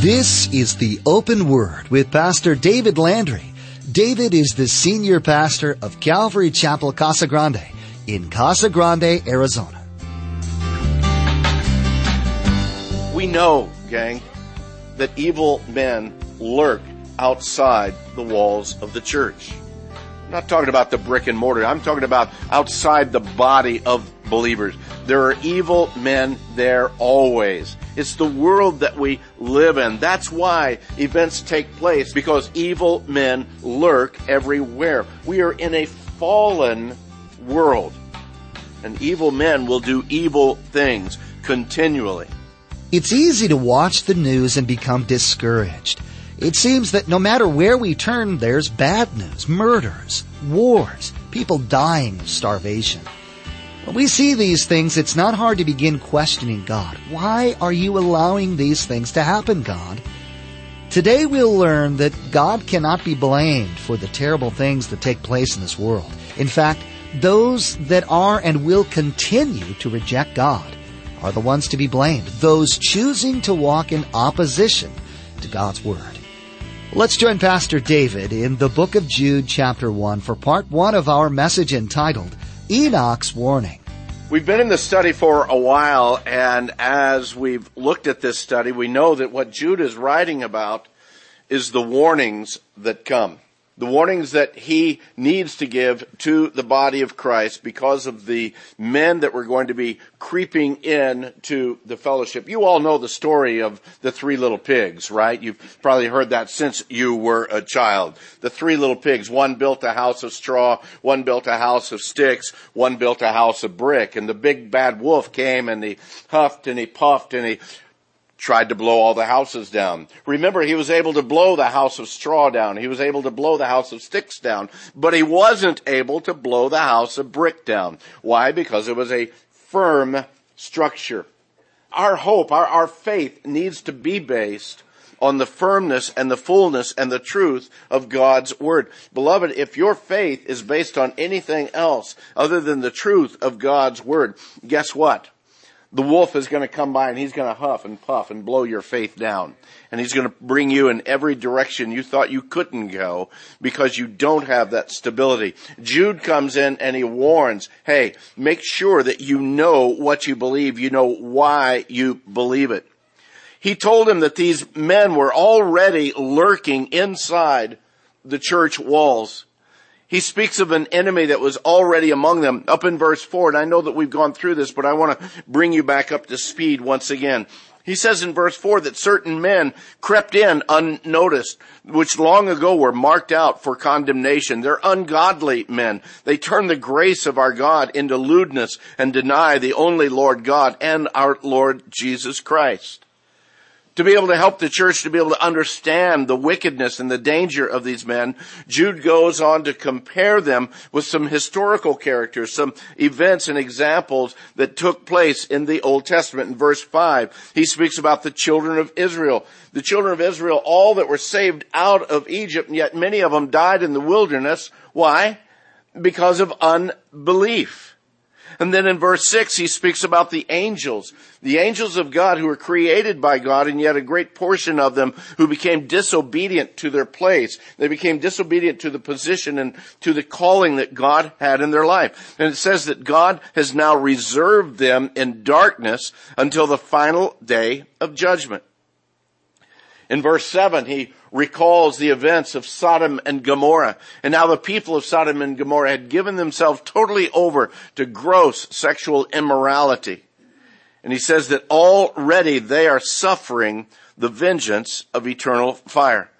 This is the Open Word with Pastor David Landry. David is the senior pastor of Calvary Chapel Casa Grande in Casa Grande, Arizona. We know, gang, that evil men lurk outside the walls of the church. I'm not talking about the brick and mortar. I'm talking about outside the body of believers. There are evil men there always. It's the world that we live in. That's why events take place because evil men lurk everywhere. We are in a fallen world and evil men will do evil things continually. It's easy to watch the news and become discouraged. It seems that no matter where we turn, there's bad news, murders, wars, people dying of starvation. When we see these things, it's not hard to begin questioning God. Why are you allowing these things to happen, God? Today we'll learn that God cannot be blamed for the terrible things that take place in this world. In fact, those that are and will continue to reject God are the ones to be blamed, those choosing to walk in opposition to God's Word. Let's join Pastor David in the book of Jude chapter 1 for part 1 of our message entitled Enoch's Warning. We've been in the study for a while, and as we've looked at this study, we know that what Jude is writing about is the warnings that come the warnings that he needs to give to the body of Christ because of the men that were going to be creeping in to the fellowship. You all know the story of the three little pigs, right? You've probably heard that since you were a child. The three little pigs, one built a house of straw, one built a house of sticks, one built a house of brick, and the big bad wolf came and he huffed and he puffed and he tried to blow all the houses down. Remember, he was able to blow the house of straw down. He was able to blow the house of sticks down, but he wasn't able to blow the house of brick down. Why? Because it was a firm structure. Our hope, our, our faith needs to be based on the firmness and the fullness and the truth of God's Word. Beloved, if your faith is based on anything else other than the truth of God's Word, guess what? The wolf is going to come by and he's going to huff and puff and blow your faith down. And he's going to bring you in every direction you thought you couldn't go because you don't have that stability. Jude comes in and he warns, hey, make sure that you know what you believe. You know why you believe it. He told him that these men were already lurking inside the church walls he speaks of an enemy that was already among them up in verse 4. And I know that we've gone through this, but I want to bring you back up to speed once again. He says in verse 4 that certain men crept in unnoticed, which long ago were marked out for condemnation. They're ungodly men. They turn the grace of our God into lewdness and deny the only Lord God and our Lord Jesus Christ to be able to help the church to be able to understand the wickedness and the danger of these men, Jude goes on to compare them with some historical characters, some events and examples that took place in the Old Testament. In verse 5, he speaks about the children of Israel. The children of Israel, all that were saved out of Egypt, and yet many of them died in the wilderness. Why? Because of unbelief. And then in verse 6, he speaks about the angels. The angels of God who were created by God and yet a great portion of them who became disobedient to their place. They became disobedient to the position and to the calling that God had in their life. And it says that God has now reserved them in darkness until the final day of judgment. In verse 7, he recalls the events of Sodom and Gomorrah and how the people of Sodom and Gomorrah had given themselves totally over to gross sexual immorality. And he says that already they are suffering the vengeance of eternal fire.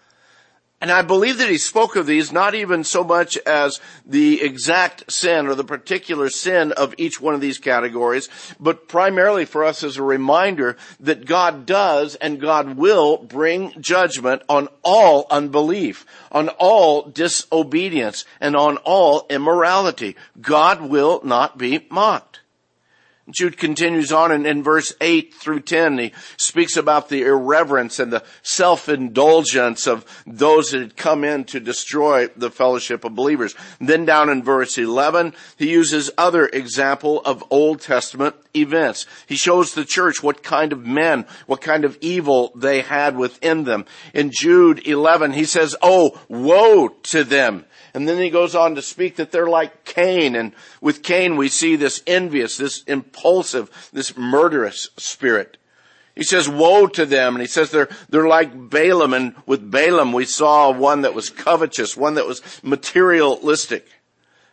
And I believe that he spoke of these not even so much as the exact sin or the particular sin of each one of these categories, but primarily for us as a reminder that God does and God will bring judgment on all unbelief, on all disobedience, and on all immorality. God will not be mocked. Jude continues on in, in, verse 8 through 10. He speaks about the irreverence and the self-indulgence of those that had come in to destroy the fellowship of believers. then down in verse 11, he uses other example of Old Testament events. He shows the church what kind of men, what kind of evil they had within them. In Jude 11, he says, Oh, woe to them and then he goes on to speak that they're like Cain. And with Cain, we see this envious, this impulsive, this murderous spirit. He says, woe to them. And he says they're, they're like Balaam. And with Balaam, we saw one that was covetous, one that was materialistic.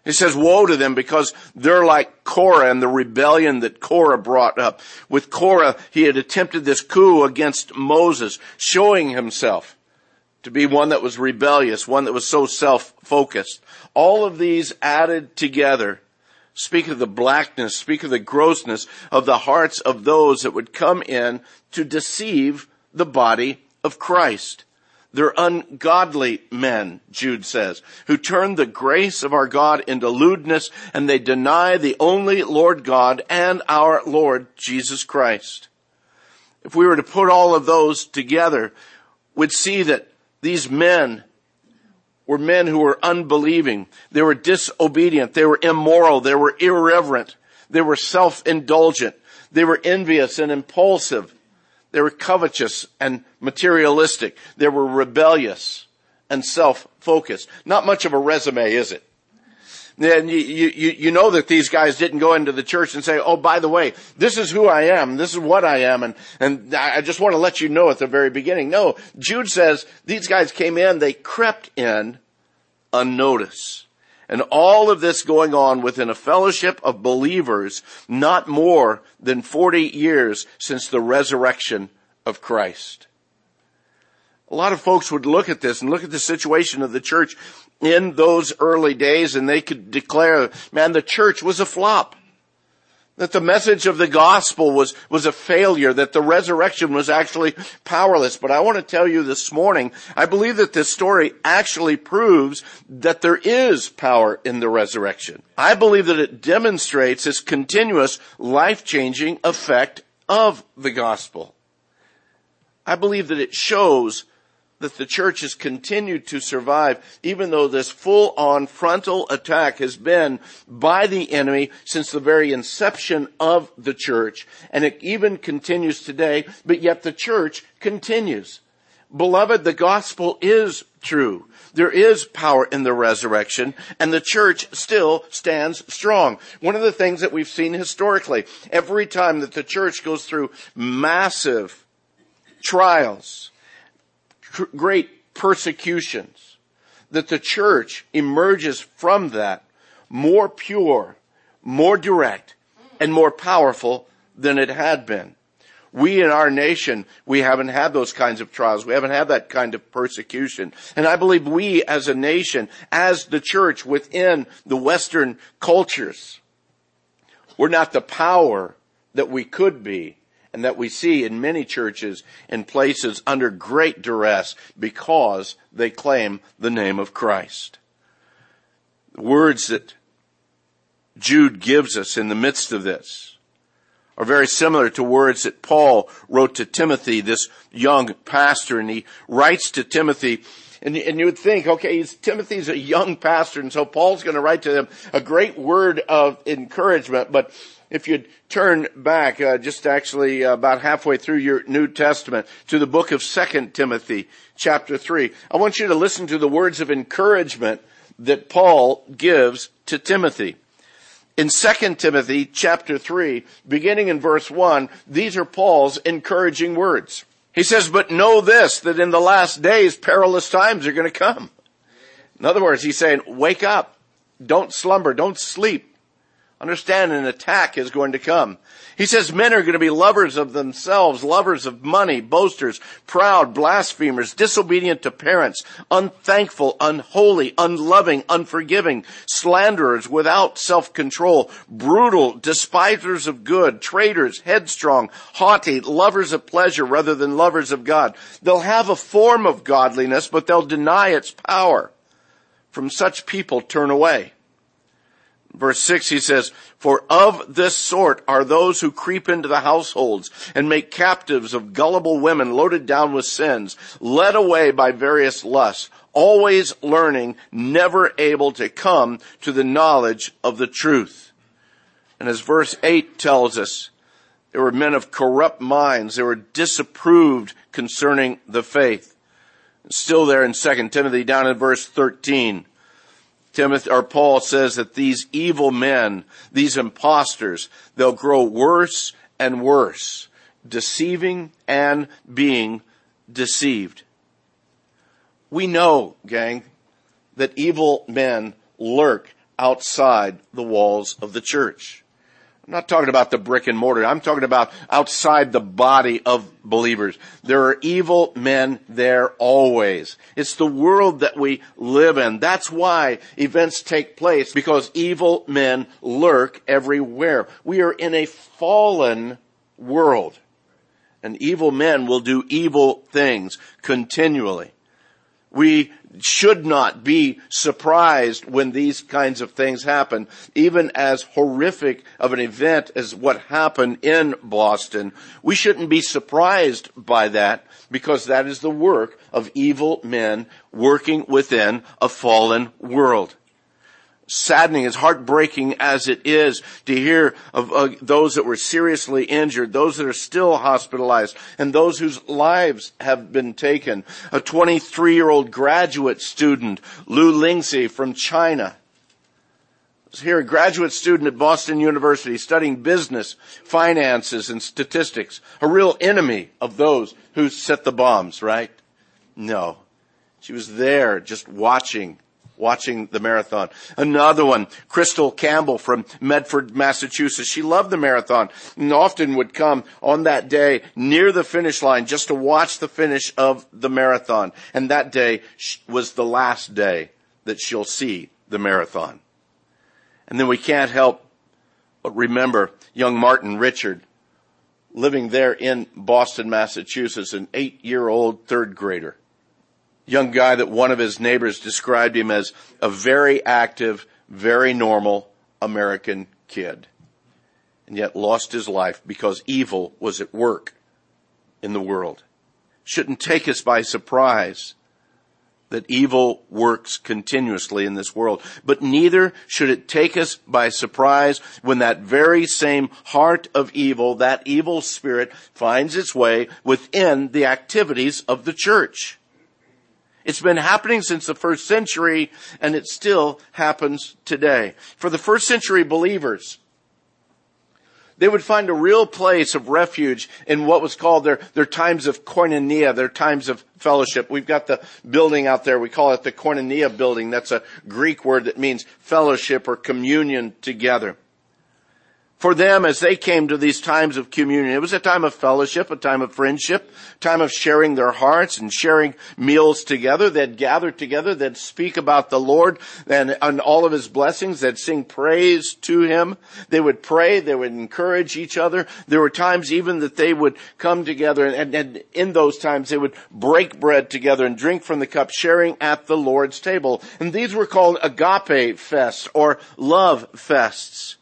He says, woe to them because they're like Korah and the rebellion that Korah brought up. With Korah, he had attempted this coup against Moses, showing himself to be one that was rebellious, one that was so self-focused. All of these added together speak of the blackness, speak of the grossness of the hearts of those that would come in to deceive the body of Christ. They're ungodly men, Jude says, who turn the grace of our God into lewdness and they deny the only Lord God and our Lord Jesus Christ. If we were to put all of those together, we'd see that these men were men who were unbelieving. They were disobedient. They were immoral. They were irreverent. They were self-indulgent. They were envious and impulsive. They were covetous and materialistic. They were rebellious and self-focused. Not much of a resume, is it? Then you, you, you know that these guys didn't go into the church and say, oh, by the way, this is who I am, this is what I am, and, and I just want to let you know at the very beginning. No, Jude says these guys came in, they crept in unnoticed. And all of this going on within a fellowship of believers not more than 40 years since the resurrection of Christ. A lot of folks would look at this and look at the situation of the church in those early days and they could declare, man, the church was a flop. That the message of the gospel was, was a failure, that the resurrection was actually powerless. But I want to tell you this morning, I believe that this story actually proves that there is power in the resurrection. I believe that it demonstrates this continuous life-changing effect of the gospel. I believe that it shows that the church has continued to survive, even though this full on frontal attack has been by the enemy since the very inception of the church. And it even continues today, but yet the church continues. Beloved, the gospel is true. There is power in the resurrection and the church still stands strong. One of the things that we've seen historically, every time that the church goes through massive trials, great persecutions, that the church emerges from that more pure, more direct, and more powerful than it had been. We in our nation, we haven't had those kinds of trials. We haven't had that kind of persecution. And I believe we as a nation, as the church within the Western cultures, we're not the power that we could be and that we see in many churches and places under great duress because they claim the name of Christ. The words that Jude gives us in the midst of this are very similar to words that Paul wrote to Timothy, this young pastor, and he writes to Timothy and, and you would think, okay, Timothy's a young pastor, and so Paul's going to write to him a great word of encouragement. But if you'd turn back, uh, just actually uh, about halfway through your New Testament to the book of Second Timothy, chapter three, I want you to listen to the words of encouragement that Paul gives to Timothy. In 2 Timothy chapter 3, beginning in verse 1, these are Paul's encouraging words. He says, but know this, that in the last days perilous times are going to come. In other words, he's saying, wake up. Don't slumber. Don't sleep. Understand an attack is going to come. He says men are going to be lovers of themselves, lovers of money, boasters, proud, blasphemers, disobedient to parents, unthankful, unholy, unloving, unforgiving, slanderers, without self-control, brutal, despisers of good, traitors, headstrong, haughty, lovers of pleasure rather than lovers of God. They'll have a form of godliness, but they'll deny its power. From such people turn away. Verse 6 he says, For of this sort are those who creep into the households and make captives of gullible women loaded down with sins, led away by various lusts, always learning, never able to come to the knowledge of the truth. And as verse 8 tells us, there were men of corrupt minds. They were disapproved concerning the faith. Still there in 2 Timothy down in verse 13. Timothy or Paul says that these evil men, these impostors, they'll grow worse and worse, deceiving and being deceived. We know, gang, that evil men lurk outside the walls of the church. I'm not talking about the brick and mortar. I'm talking about outside the body of believers. There are evil men there always. It's the world that we live in. That's why events take place because evil men lurk everywhere. We are in a fallen world and evil men will do evil things continually. We should not be surprised when these kinds of things happen, even as horrific of an event as what happened in Boston. We shouldn't be surprised by that because that is the work of evil men working within a fallen world saddening, as heartbreaking as it is to hear of uh, those that were seriously injured, those that are still hospitalized, and those whose lives have been taken. A 23 year old graduate student, Lu Lingzi from China, was here, a graduate student at Boston University studying business, finances, and statistics. A real enemy of those who set the bombs, right? No. She was there just watching watching the marathon. Another one, Krystle Campbell from Medford, Massachusetts. She loved the marathon and often would come on that day near the finish line just to watch the finish of the marathon. And that day was the last day that she'll see the marathon. And then we can't help but remember young Martin Richard living there in Boston, Massachusetts, an eight year old third grader young guy that one of his neighbors described him as a very active, very normal American kid. And yet lost his life because evil was at work in the world. Shouldn't take us by surprise that evil works continuously in this world. But neither should it take us by surprise when that very same heart of evil, that evil spirit finds its way within the activities of the church. It's been happening since the first century and it still happens today. For the first century believers, they would find a real place of refuge in what was called their, their times of koinonia, their times of fellowship. We've got the building out there. We call it the koinonia building. That's a Greek word that means fellowship or communion together for them as they came to these times of communion. It was a time of fellowship, a time of friendship, time of sharing their hearts and sharing meals together. They'd gather together. They'd speak about the Lord and, and all of his blessings. They'd sing praise to him. They would pray. They would encourage each other. There were times even that they would come together and, and in those times they would break bread together and drink from the cup, sharing at the Lord's table. And these were called agape fests or love fests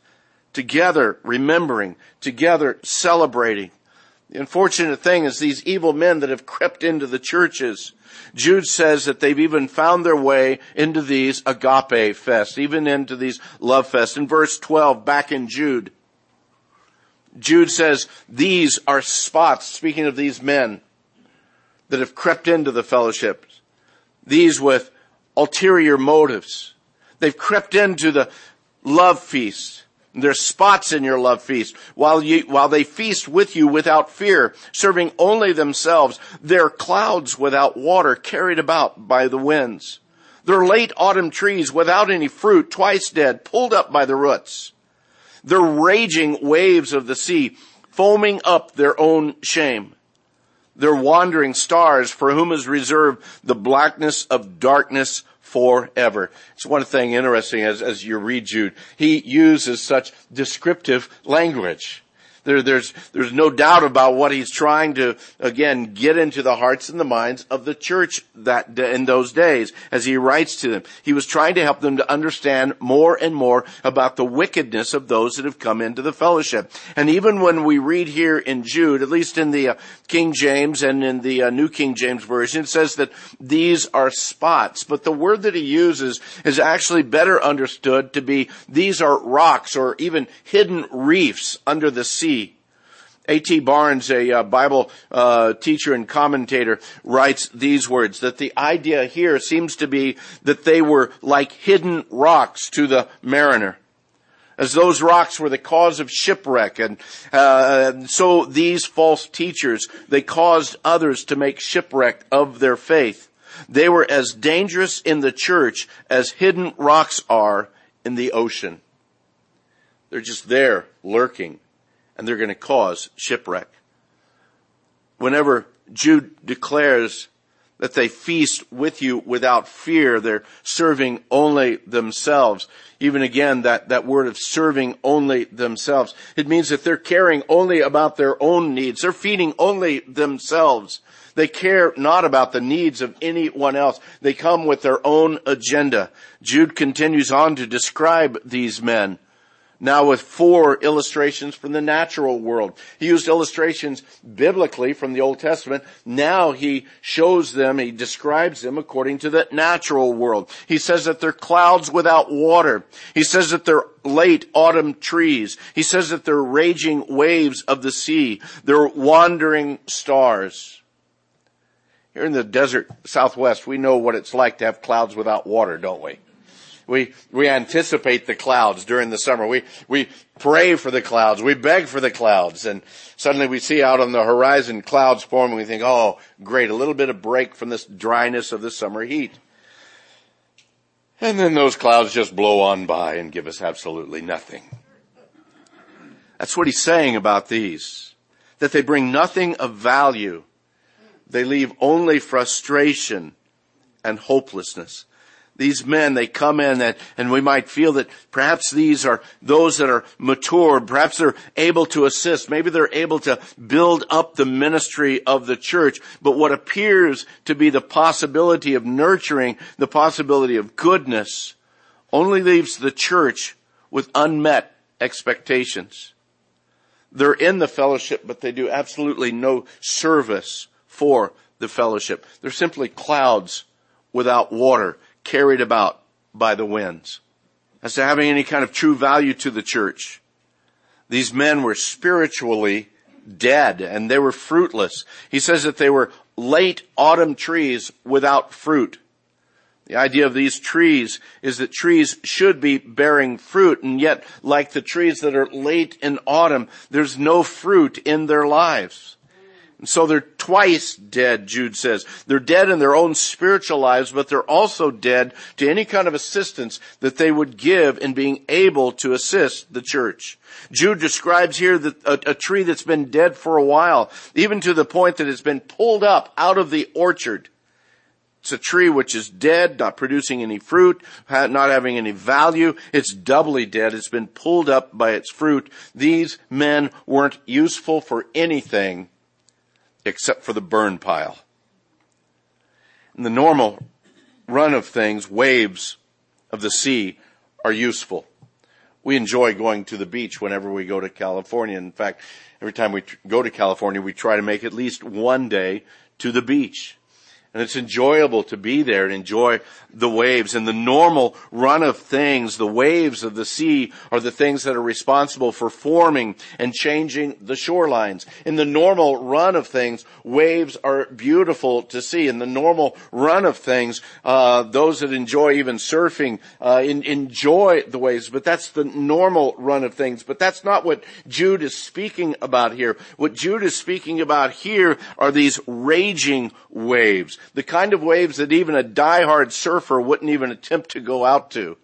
together remembering, together celebrating. The unfortunate thing is these evil men that have crept into the churches. Jude says that they've even found their way into these agape fests, even into these love fests. In verse 12, back in Jude, Jude says these are spots, speaking of these men that have crept into the fellowships, these with ulterior motives. They've crept into the love feast there's spots in your love feast while you, while they feast with you without fear, serving only themselves. They're clouds without water carried about by the winds. They're late autumn trees without any fruit, twice dead, pulled up by the roots. They're raging waves of the sea, foaming up their own shame. They're wandering stars for whom is reserved the blackness of darkness forever. It's one thing interesting as, as you read Jude. He uses such descriptive language. There, there's, there's no doubt about what he's trying to, again, get into the hearts and the minds of the church that, in those days as he writes to them. He was trying to help them to understand more and more about the wickedness of those that have come into the fellowship. And even when we read here in Jude, at least in the uh, King James and in the uh, New King James Version, it says that these are spots. But the word that he uses is actually better understood to be these are rocks or even hidden reefs under the sea A.T. Barnes, a uh, Bible uh, teacher and commentator, writes these words, that the idea here seems to be that they were like hidden rocks to the mariner. As those rocks were the cause of shipwreck, and uh, so these false teachers, they caused others to make shipwreck of their faith. They were as dangerous in the church as hidden rocks are in the ocean. They're just there, lurking and they're going to cause shipwreck. Whenever Jude declares that they feast with you without fear, they're serving only themselves. Even again, that, that word of serving only themselves. It means that they're caring only about their own needs. They're feeding only themselves. They care not about the needs of anyone else. They come with their own agenda. Jude continues on to describe these men now with four illustrations from the natural world. He used illustrations biblically from the Old Testament. Now he shows them, he describes them according to the natural world. He says that they're clouds without water. He says that they're late autumn trees. He says that they're raging waves of the sea. They're wandering stars. Here in the desert southwest, we know what it's like to have clouds without water, don't we? We, we anticipate the clouds during the summer. We, we pray for the clouds. We beg for the clouds. And suddenly we see out on the horizon clouds forming. We think, oh, great, a little bit of break from this dryness of the summer heat. And then those clouds just blow on by and give us absolutely nothing. That's what he's saying about these. That they bring nothing of value. They leave only frustration and hopelessness these men, they come in and, and we might feel that perhaps these are those that are mature. Perhaps they're able to assist. Maybe they're able to build up the ministry of the church. But what appears to be the possibility of nurturing, the possibility of goodness, only leaves the church with unmet expectations. They're in the fellowship, but they do absolutely no service for the fellowship. They're simply clouds without water carried about by the winds. As to having any kind of true value to the church. These men were spiritually dead and they were fruitless. He says that they were late autumn trees without fruit. The idea of these trees is that trees should be bearing fruit and yet like the trees that are late in autumn, there's no fruit in their lives. And so they're twice dead, Jude says. They're dead in their own spiritual lives, but they're also dead to any kind of assistance that they would give in being able to assist the church. Jude describes here that a, a tree that's been dead for a while, even to the point that it's been pulled up out of the orchard. It's a tree which is dead, not producing any fruit, not having any value. It's doubly dead. It's been pulled up by its fruit. These men weren't useful for anything except for the burn pile. In the normal run of things, waves of the sea are useful. We enjoy going to the beach whenever we go to California. In fact, every time we go to California, we try to make at least one day to the beach. And it's enjoyable to be there and enjoy the waves. And the normal run of things, the waves of the sea are the things that are responsible for forming and changing the shorelines. In the normal run of things, waves are beautiful to see. In the normal run of things, uh, those that enjoy even surfing uh, in, enjoy the waves. But that's the normal run of things. But that's not what Jude is speaking about here. What Jude is speaking about here are these raging waves the kind of waves that even a die-hard surfer wouldn't even attempt to go out to.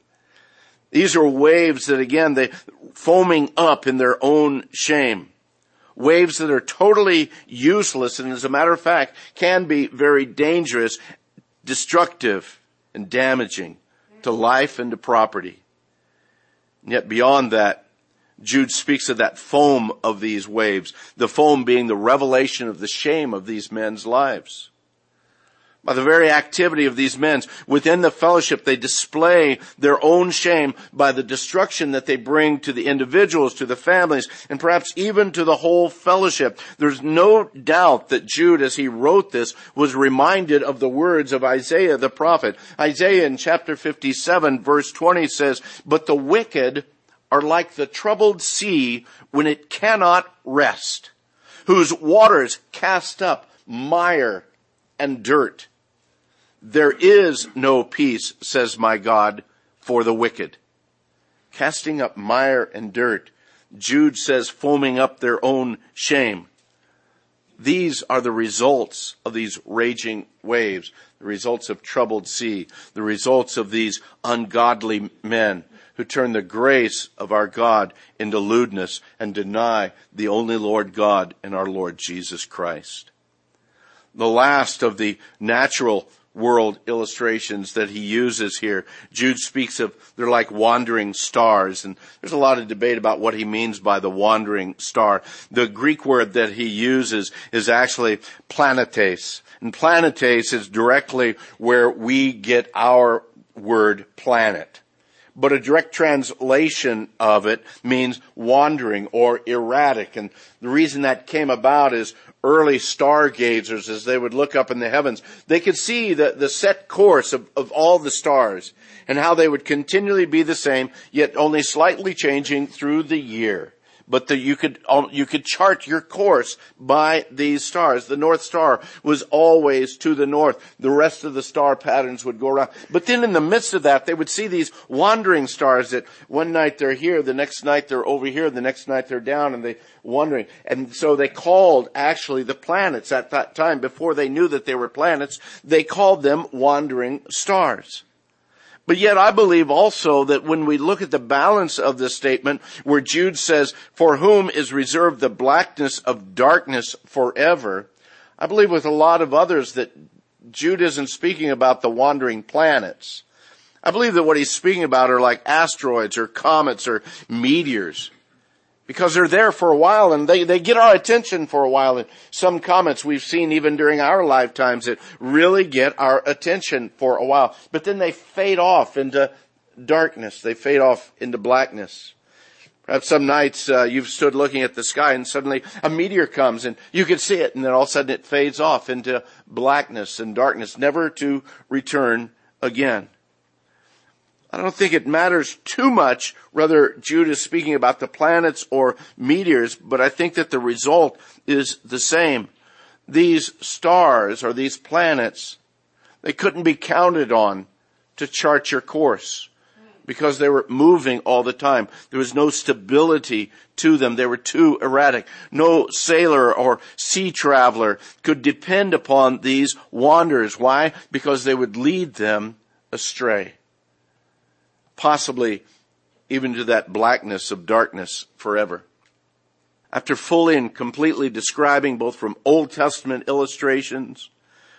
These are waves that again, they foaming up in their own shame. Waves that are totally useless and as a matter of fact can be very dangerous, destructive, and damaging to life and to property. And yet beyond that, Jude speaks of that foam of these waves, the foam being the revelation of the shame of these men's lives. By the very activity of these men within the fellowship, they display their own shame by the destruction that they bring to the individuals, to the families, and perhaps even to the whole fellowship. There's no doubt that Jude, as he wrote this, was reminded of the words of Isaiah the prophet. Isaiah in chapter 57 verse 20 says, But the wicked are like the troubled sea when it cannot rest, whose waters cast up mire and dirt. There is no peace, says my God, for the wicked. Casting up mire and dirt, Jude says foaming up their own shame. These are the results of these raging waves, the results of troubled sea, the results of these ungodly men who turn the grace of our God into lewdness and deny the only Lord God and our Lord Jesus Christ. The last of the natural world illustrations that he uses here. Jude speaks of they're like wandering stars and there's a lot of debate about what he means by the wandering star. The Greek word that he uses is actually planetes. And planetes is directly where we get our word planet but a direct translation of it means wandering or erratic. And the reason that came about is early stargazers, as they would look up in the heavens, they could see the, the set course of, of all the stars and how they would continually be the same, yet only slightly changing through the year but the, you could you could chart your course by these stars. The North Star was always to the north. The rest of the star patterns would go around. But then in the midst of that, they would see these wandering stars that one night they're here, the next night they're over here, the next night they're down, and they wandering. And so they called actually the planets at that time before they knew that they were planets. They called them wandering stars. But yet I believe also that when we look at the balance of this statement where Jude says, for whom is reserved the blackness of darkness forever, I believe with a lot of others that Jude isn't speaking about the wandering planets. I believe that what he's speaking about are like asteroids or comets or meteors because they're there for a while and they, they get our attention for a while. And some comets we've seen even during our lifetimes that really get our attention for a while. But then they fade off into darkness. They fade off into blackness. Perhaps some nights uh, you've stood looking at the sky and suddenly a meteor comes and you can see it and then all of a sudden it fades off into blackness and darkness, never to return again. I don't think it matters too much whether Jude is speaking about the planets or meteors, but I think that the result is the same. These stars or these planets, they couldn't be counted on to chart your course because they were moving all the time. There was no stability to them. They were too erratic. No sailor or sea traveler could depend upon these wanderers. Why? Because they would lead them astray possibly even to that blackness of darkness forever. After fully and completely describing both from Old Testament illustrations,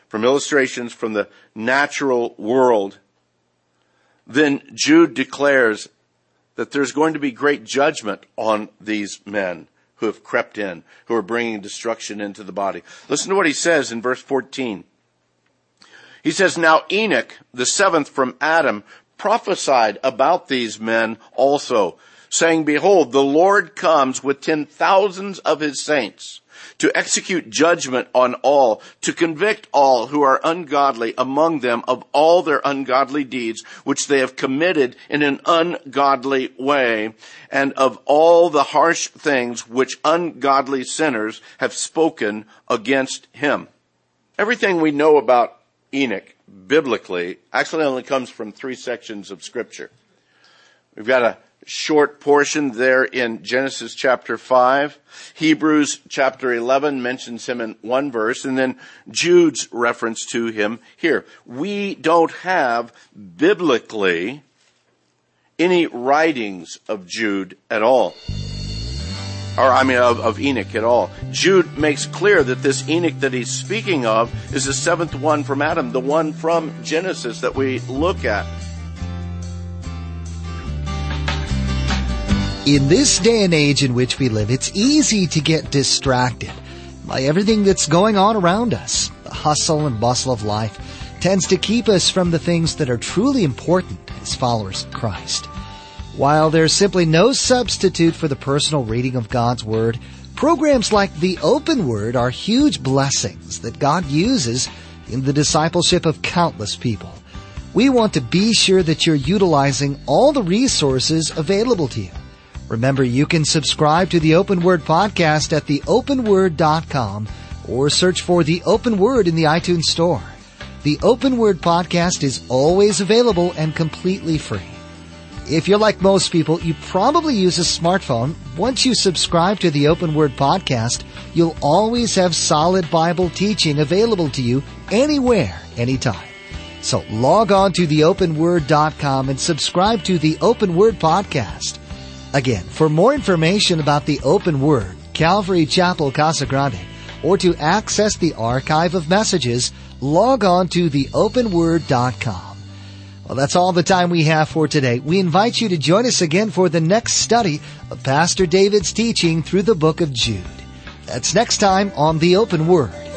from illustrations from the natural world, then Jude declares that there's going to be great judgment on these men who have crept in, who are bringing destruction into the body. Listen to what he says in verse 14. He says, Now Enoch, the seventh from Adam, prophesied about these men also, saying, Behold, the Lord comes with ten thousands of his saints to execute judgment on all, to convict all who are ungodly among them of all their ungodly deeds which they have committed in an ungodly way, and of all the harsh things which ungodly sinners have spoken against him. Everything we know about Enoch biblically actually only comes from three sections of scripture. We've got a short portion there in Genesis chapter 5. Hebrews chapter 11 mentions him in one verse and then Jude's reference to him here. We don't have biblically any writings of Jude at all or I mean of, of Enoch at all. Jude makes clear that this Enoch that he's speaking of is the seventh one from Adam, the one from Genesis that we look at. In this day and age in which we live, it's easy to get distracted by everything that's going on around us. The hustle and bustle of life tends to keep us from the things that are truly important as followers of Christ. While there's simply no substitute for the personal reading of God's Word, programs like the Open Word are huge blessings that God uses in the discipleship of countless people. We want to be sure that you're utilizing all the resources available to you. Remember, you can subscribe to the Open Word podcast at theopenword.com or search for the Open Word in the iTunes Store. The Open Word podcast is always available and completely free. If you're like most people, you probably use a smartphone. Once you subscribe to the Open Word podcast, you'll always have solid Bible teaching available to you anywhere, anytime. So log on to theopenword.com and subscribe to the Open Word podcast. Again, for more information about the Open Word, Calvary Chapel Casa Grande, or to access the archive of messages, log on to theopenword.com. Well, that's all the time we have for today. We invite you to join us again for the next study of Pastor David's teaching through the book of Jude. That's next time on The Open Word.